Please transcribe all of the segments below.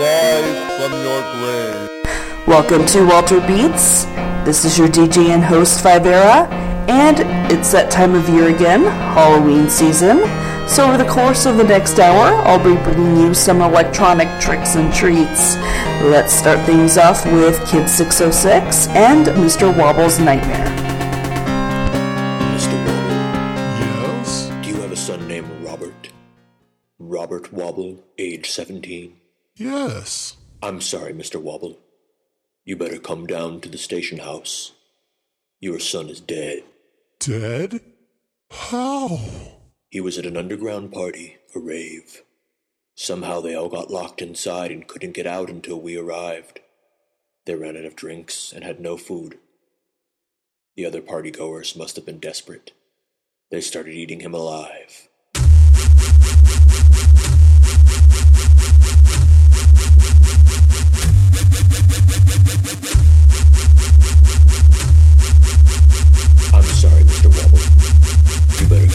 live from your grave. Welcome to Walter Beats. This is your DJ and host Vivera, and it's that time of year again, Halloween season. So over the course of the next hour, I'll be bringing you some electronic tricks and treats. Let's start things off with Kid 606 and Mr. Wobble's Nightmare. Mr. Wobble, Yes? do you have a son named Robert? Robert Wobble, age 17? Yes. I'm sorry, Mr. Wobble. You better come down to the station house. Your son is dead. Dead? How? He was at an underground party, a rave. Somehow they all got locked inside and couldn't get out until we arrived. They ran out of drinks and had no food. The other partygoers must have been desperate. They started eating him alive.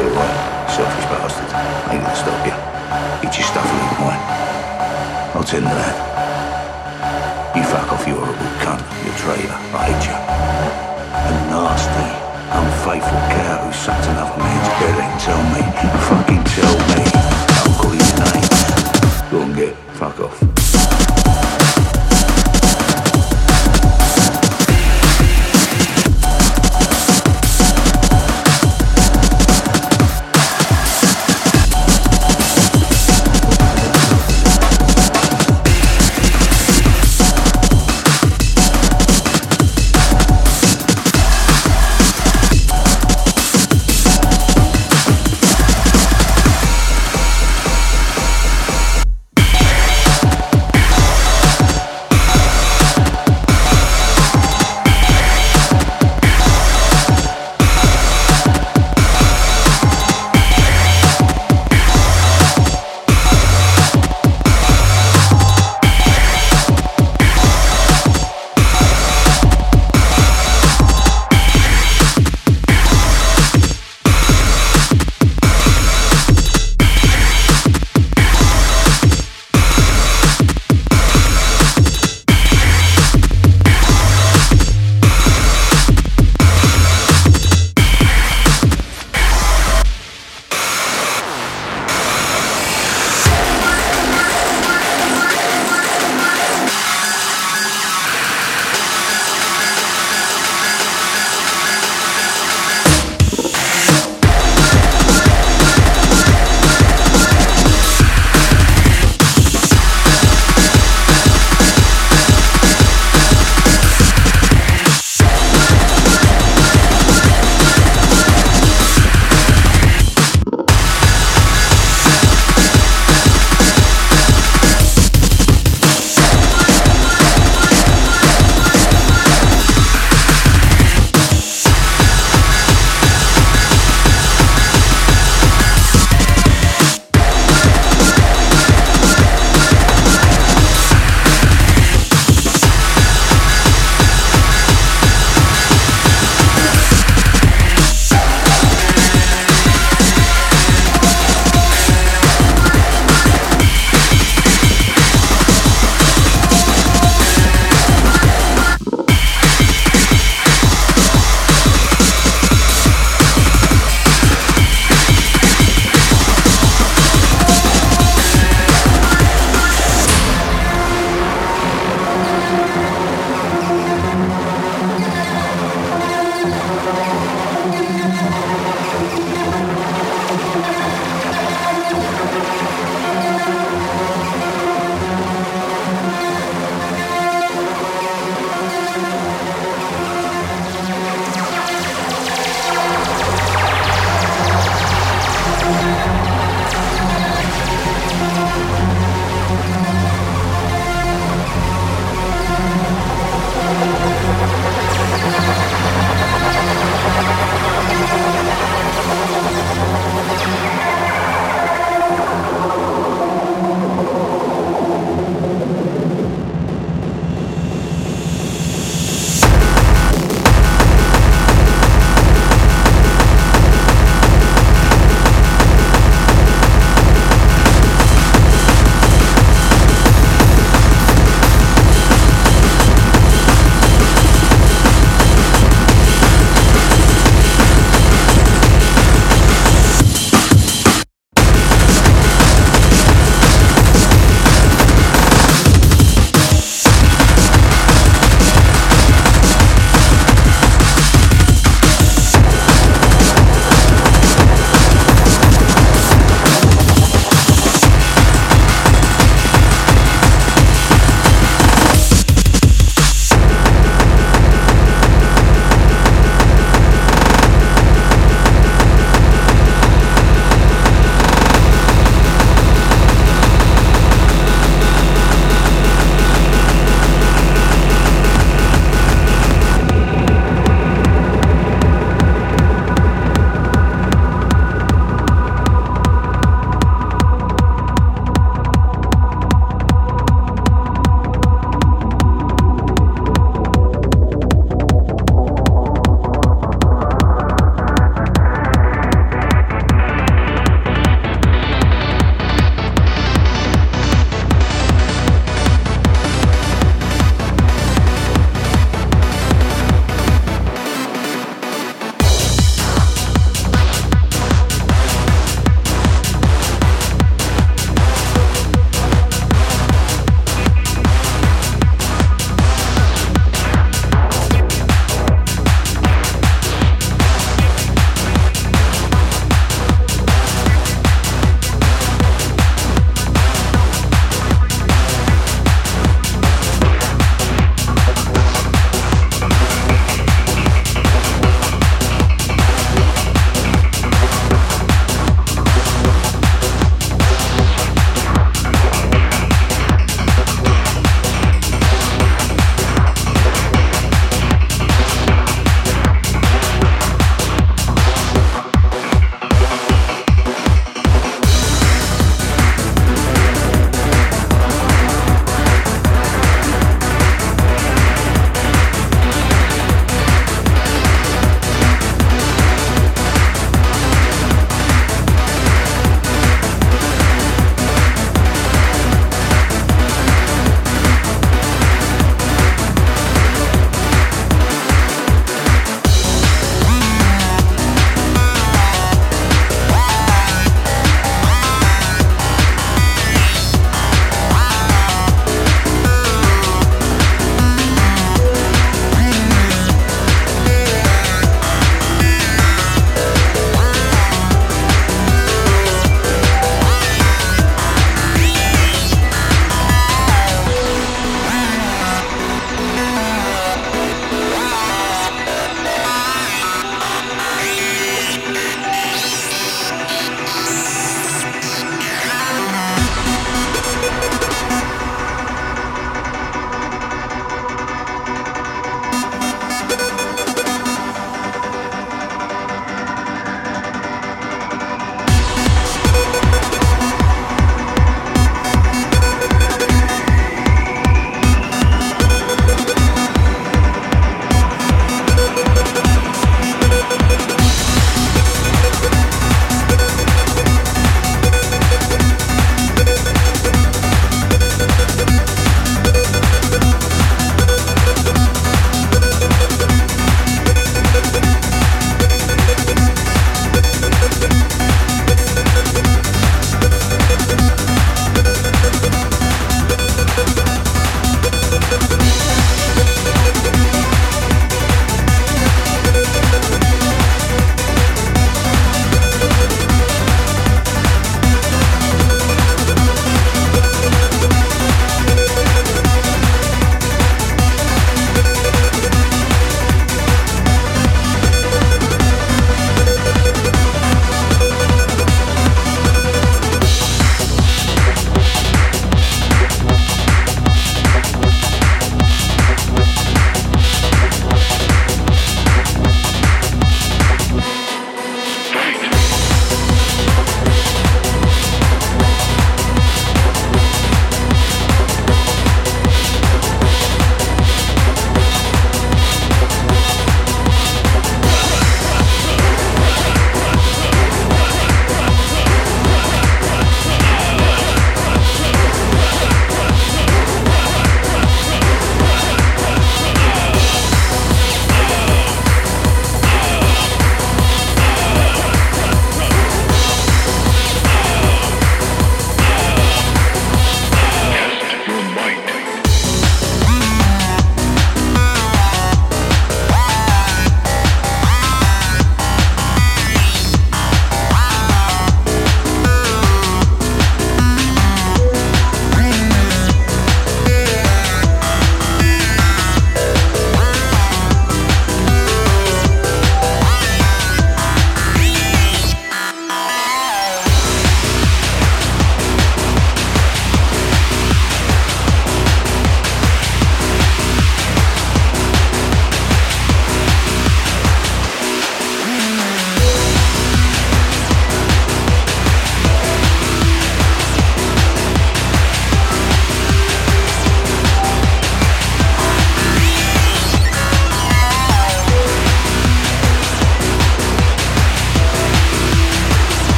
Be selfish bastard. I ain't gonna stop you. Get your stuff and leave. I'll tend to that. You fuck off, you horrible cunt. You traitor. I hate you. A nasty, unfaithful cow who sucked another man's belly. Tell me. Fucking tell me. I'll call you names. Go and get fuck off.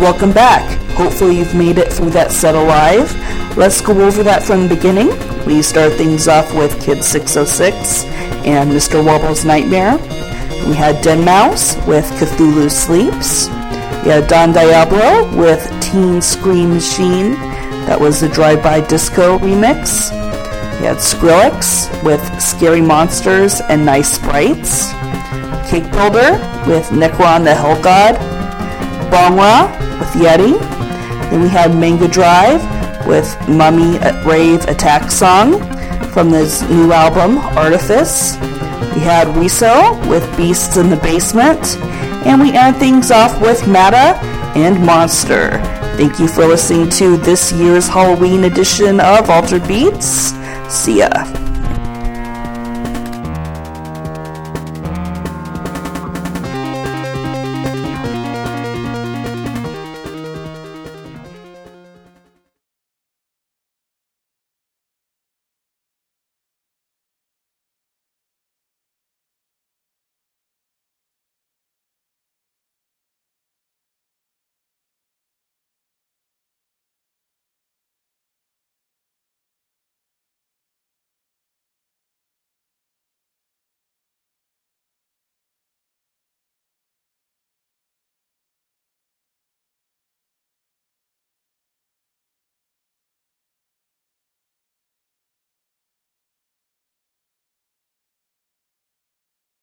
Welcome back. Hopefully you've made it through that set alive. Let's go over that from the beginning. We start things off with Kid 606 and Mr. Wobble's Nightmare. We had deadmau5 with Cthulhu Sleeps. We had Don Diablo with Teen Scream Machine. That was the Drive-By Disco remix. We had Skrillex with Scary Monsters and Nice Sprites. Cake Builder with Necron the Hell God. Bhangra with Yeti. Then we had Manga Drive with Mummy Rave Attack Song from this new album, Artifice. We had Riso with Beasts in the Basement. And we end things off with Mata and Monster. Thank you for listening to this year's Halloween edition of Altered Beats. See ya.